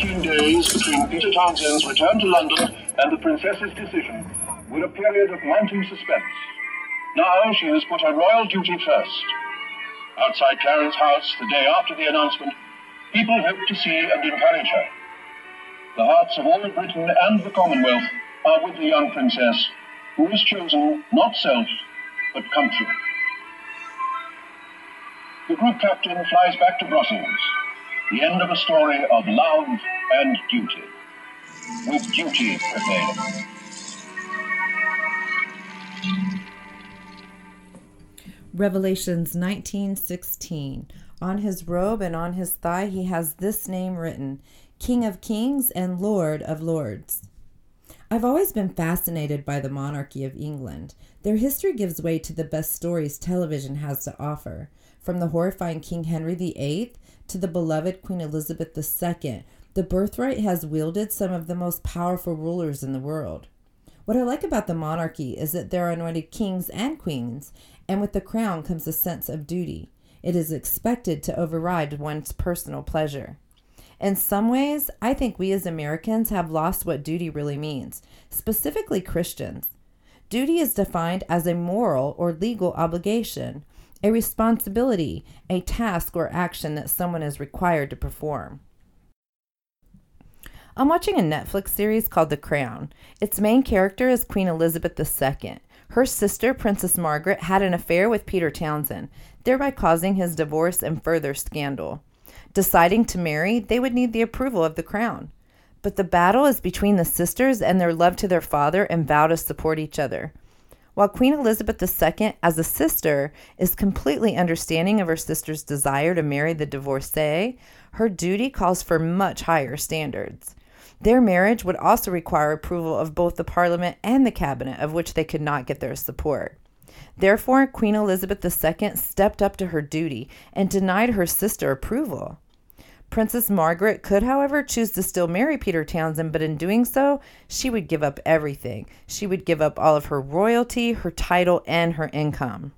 19 days between Peter Townsend's return to London and the Princess's decision were a period of mounting suspense. Now she has put her royal duty first. Outside Clarence House, the day after the announcement, people hope to see and encourage her. The hearts of all Britain and the Commonwealth are with the young princess, who has chosen not self, but country. The group captain flies back to Brussels. The end of a story of love and duty, with duty prevailing. Revelations 19:16. On his robe and on his thigh he has this name written: King of Kings and Lord of Lords. I've always been fascinated by the monarchy of England. Their history gives way to the best stories television has to offer, from the horrifying King Henry VIII to the beloved Queen Elizabeth II. The birthright has wielded some of the most powerful rulers in the world. What I like about the monarchy is that there are anointed kings and queens, and with the crown comes a sense of duty. It is expected to override one's personal pleasure. In some ways, I think we as Americans have lost what duty really means, specifically Christians. Duty is defined as a moral or legal obligation, a responsibility, a task or action that someone is required to perform. I'm watching a Netflix series called The Crown. Its main character is Queen Elizabeth II. Her sister, Princess Margaret, had an affair with Peter Townsend, thereby causing his divorce and further scandal. Deciding to marry, they would need the approval of the crown. But the battle is between the sisters and their love to their father and vow to support each other. While Queen Elizabeth II, as a sister, is completely understanding of her sister's desire to marry the divorcee, her duty calls for much higher standards. Their marriage would also require approval of both the Parliament and the Cabinet, of which they could not get their support. Therefore, Queen Elizabeth II stepped up to her duty and denied her sister approval. Princess Margaret could, however, choose to still marry Peter Townsend, but in doing so, she would give up everything. She would give up all of her royalty, her title, and her income.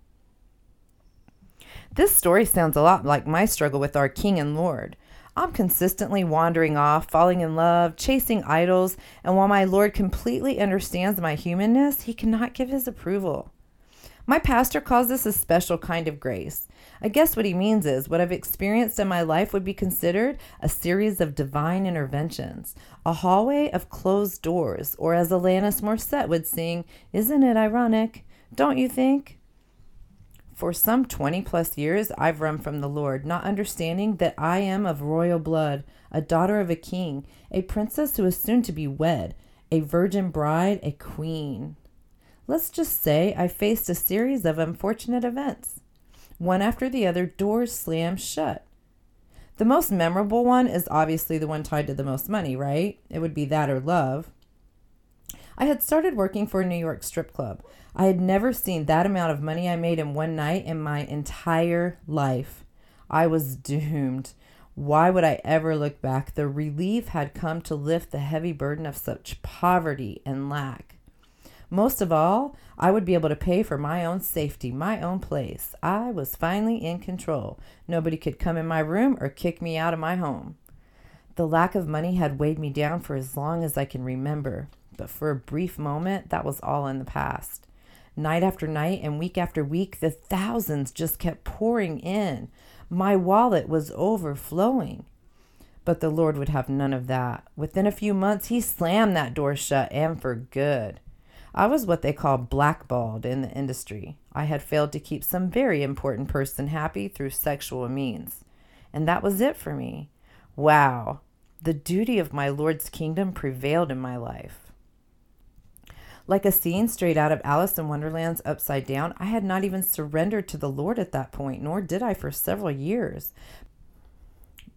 This story sounds a lot like my struggle with our King and Lord. I'm consistently wandering off, falling in love, chasing idols, and while my Lord completely understands my humanness, he cannot give his approval. My pastor calls this a special kind of grace. I guess what he means is what I've experienced in my life would be considered a series of divine interventions, a hallway of closed doors, or as Alanis Morissette would sing, Isn't it ironic? Don't you think? For some 20 plus years, I've run from the Lord, not understanding that I am of royal blood, a daughter of a king, a princess who is soon to be wed, a virgin bride, a queen. Let's just say I faced a series of unfortunate events. One after the other, doors slammed shut. The most memorable one is obviously the one tied to the most money, right? It would be that or love. I had started working for a New York strip club. I had never seen that amount of money I made in one night in my entire life. I was doomed. Why would I ever look back? The relief had come to lift the heavy burden of such poverty and lack. Most of all, I would be able to pay for my own safety, my own place. I was finally in control. Nobody could come in my room or kick me out of my home. The lack of money had weighed me down for as long as I can remember, but for a brief moment, that was all in the past. Night after night and week after week, the thousands just kept pouring in. My wallet was overflowing. But the Lord would have none of that. Within a few months, He slammed that door shut and for good. I was what they call blackballed in the industry. I had failed to keep some very important person happy through sexual means. And that was it for me. Wow, the duty of my Lord's kingdom prevailed in my life. Like a scene straight out of Alice in Wonderland's Upside Down, I had not even surrendered to the Lord at that point, nor did I for several years.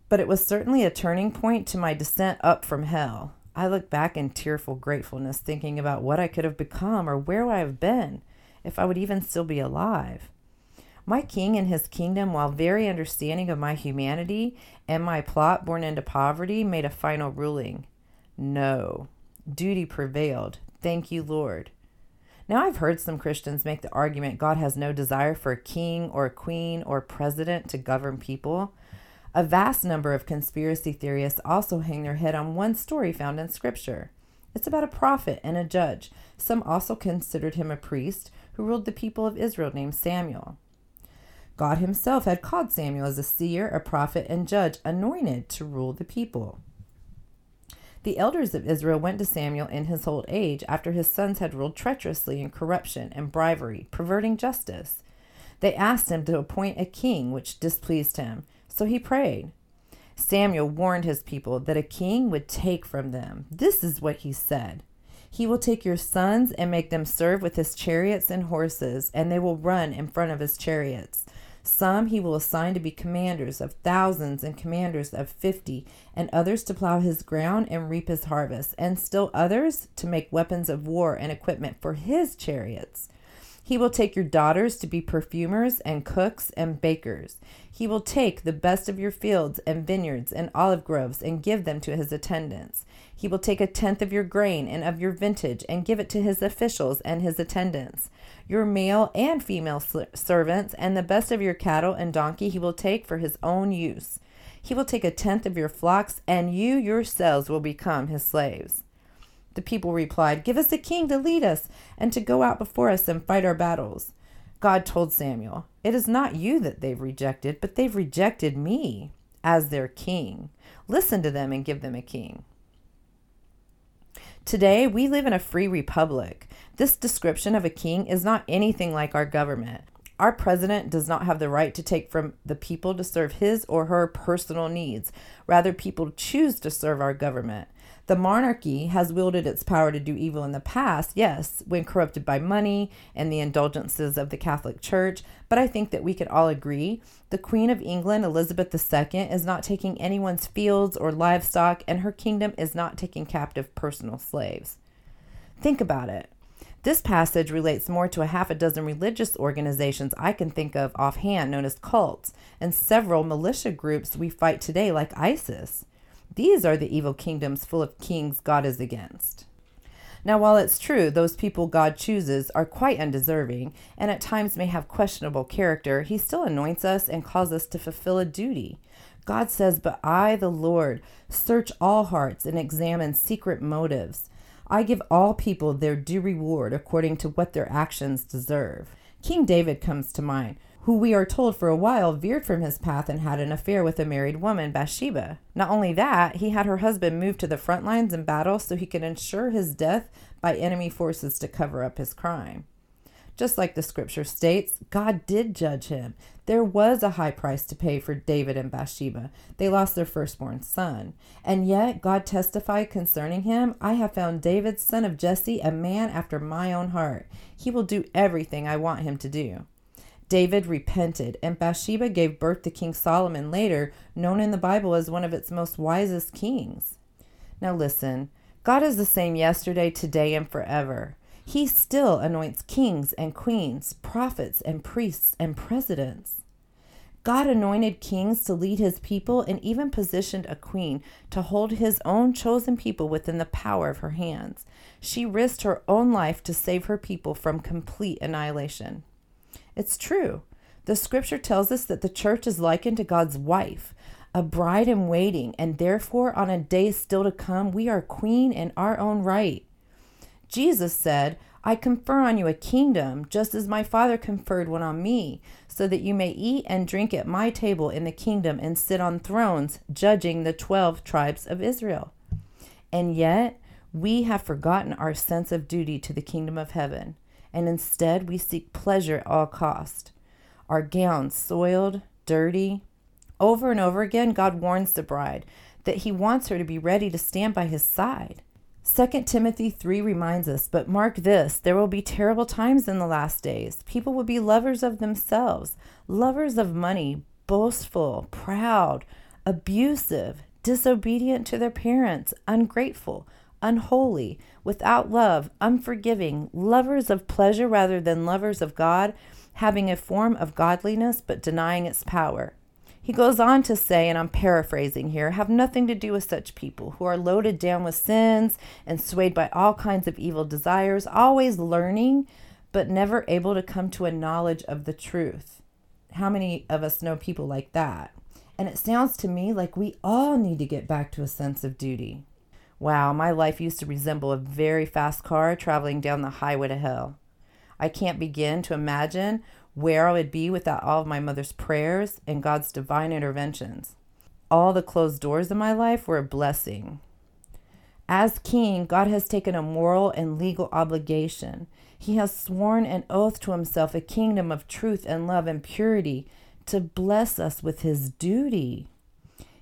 But it was certainly a turning point to my descent up from hell. I look back in tearful gratefulness, thinking about what I could have become or where I have been, if I would even still be alive. My king and his kingdom, while very understanding of my humanity and my plot born into poverty, made a final ruling. No, duty prevailed. Thank you, Lord. Now, I've heard some Christians make the argument God has no desire for a king or a queen or president to govern people. A vast number of conspiracy theorists also hang their head on one story found in Scripture. It's about a prophet and a judge. Some also considered him a priest who ruled the people of Israel named Samuel. God himself had called Samuel as a seer, a prophet, and judge anointed to rule the people. The elders of Israel went to Samuel in his old age after his sons had ruled treacherously in corruption and bribery, perverting justice. They asked him to appoint a king, which displeased him. So he prayed. Samuel warned his people that a king would take from them. This is what he said He will take your sons and make them serve with his chariots and horses, and they will run in front of his chariots. Some he will assign to be commanders of thousands and commanders of fifty, and others to plow his ground and reap his harvest, and still others to make weapons of war and equipment for his chariots. He will take your daughters to be perfumers and cooks and bakers. He will take the best of your fields and vineyards and olive groves and give them to his attendants. He will take a tenth of your grain and of your vintage and give it to his officials and his attendants. Your male and female servants and the best of your cattle and donkey he will take for his own use. He will take a tenth of your flocks, and you yourselves will become his slaves. The people replied, Give us a king to lead us and to go out before us and fight our battles. God told Samuel, It is not you that they've rejected, but they've rejected me as their king. Listen to them and give them a king. Today, we live in a free republic. This description of a king is not anything like our government. Our president does not have the right to take from the people to serve his or her personal needs. Rather, people choose to serve our government. The monarchy has wielded its power to do evil in the past, yes, when corrupted by money and the indulgences of the Catholic Church, but I think that we could all agree the Queen of England, Elizabeth II, is not taking anyone's fields or livestock, and her kingdom is not taking captive personal slaves. Think about it. This passage relates more to a half a dozen religious organizations I can think of offhand known as cults, and several militia groups we fight today, like ISIS. These are the evil kingdoms full of kings God is against. Now, while it's true those people God chooses are quite undeserving and at times may have questionable character, He still anoints us and calls us to fulfill a duty. God says, But I, the Lord, search all hearts and examine secret motives. I give all people their due reward according to what their actions deserve. King David comes to mind who we are told for a while veered from his path and had an affair with a married woman, Bathsheba. Not only that, he had her husband moved to the front lines in battle so he could ensure his death by enemy forces to cover up his crime. Just like the scripture states, God did judge him. There was a high price to pay for David and Bathsheba. They lost their firstborn son. And yet God testified concerning him I have found David, son of Jesse, a man after my own heart. He will do everything I want him to do. David repented, and Bathsheba gave birth to King Solomon later, known in the Bible as one of its most wisest kings. Now listen, God is the same yesterday, today, and forever. He still anoints kings and queens, prophets and priests and presidents. God anointed kings to lead his people and even positioned a queen to hold his own chosen people within the power of her hands. She risked her own life to save her people from complete annihilation. It's true. The scripture tells us that the church is likened to God's wife, a bride in waiting, and therefore on a day still to come, we are queen in our own right. Jesus said, I confer on you a kingdom, just as my Father conferred one on me, so that you may eat and drink at my table in the kingdom and sit on thrones, judging the twelve tribes of Israel. And yet, we have forgotten our sense of duty to the kingdom of heaven and instead we seek pleasure at all cost. Our gowns soiled, dirty. Over and over again, God warns the bride that he wants her to be ready to stand by his side. 2 Timothy 3 reminds us, but mark this there will be terrible times in the last days. People will be lovers of themselves, lovers of money, boastful, proud, abusive, disobedient to their parents, ungrateful, unholy, without love, unforgiving, lovers of pleasure rather than lovers of God, having a form of godliness but denying its power. He goes on to say, and I'm paraphrasing here, have nothing to do with such people who are loaded down with sins and swayed by all kinds of evil desires, always learning, but never able to come to a knowledge of the truth. How many of us know people like that? And it sounds to me like we all need to get back to a sense of duty. Wow, my life used to resemble a very fast car traveling down the highway to hell. I can't begin to imagine where I would be without all of my mother's prayers and God's divine interventions. All the closed doors in my life were a blessing. As king, God has taken a moral and legal obligation. He has sworn an oath to himself a kingdom of truth and love and purity to bless us with his duty.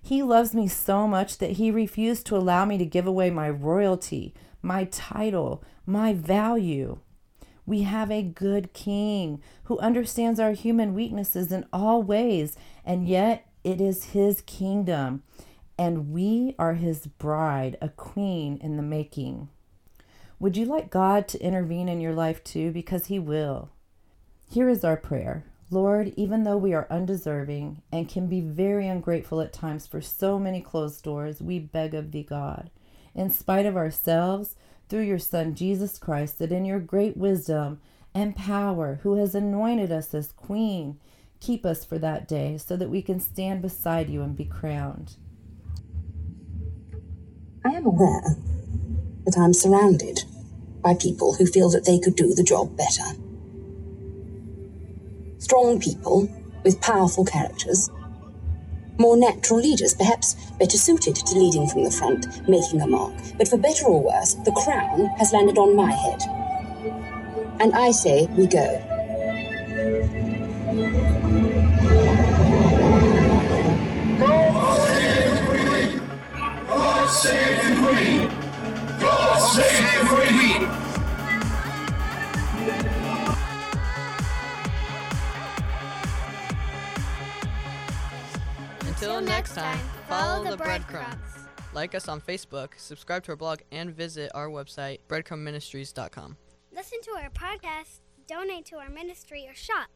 He loves me so much that he refused to allow me to give away my royalty, my title, my value. We have a good king who understands our human weaknesses in all ways, and yet it is his kingdom, and we are his bride, a queen in the making. Would you like God to intervene in your life too? Because he will. Here is our prayer. Lord, even though we are undeserving and can be very ungrateful at times for so many closed doors, we beg of thee, God, in spite of ourselves, through your Son Jesus Christ, that in your great wisdom and power, who has anointed us as Queen, keep us for that day so that we can stand beside you and be crowned. I am aware that I'm surrounded by people who feel that they could do the job better. Strong people with powerful characters. More natural leaders, perhaps better suited to leading from the front, making a mark. But for better or worse, the crown has landed on my head. And I say we go. God save the! God save the Queen! Until next time, follow the breadcrumbs. Like us on Facebook, subscribe to our blog, and visit our website, breadcrumbministries.com. Listen to our podcast, donate to our ministry, or shop.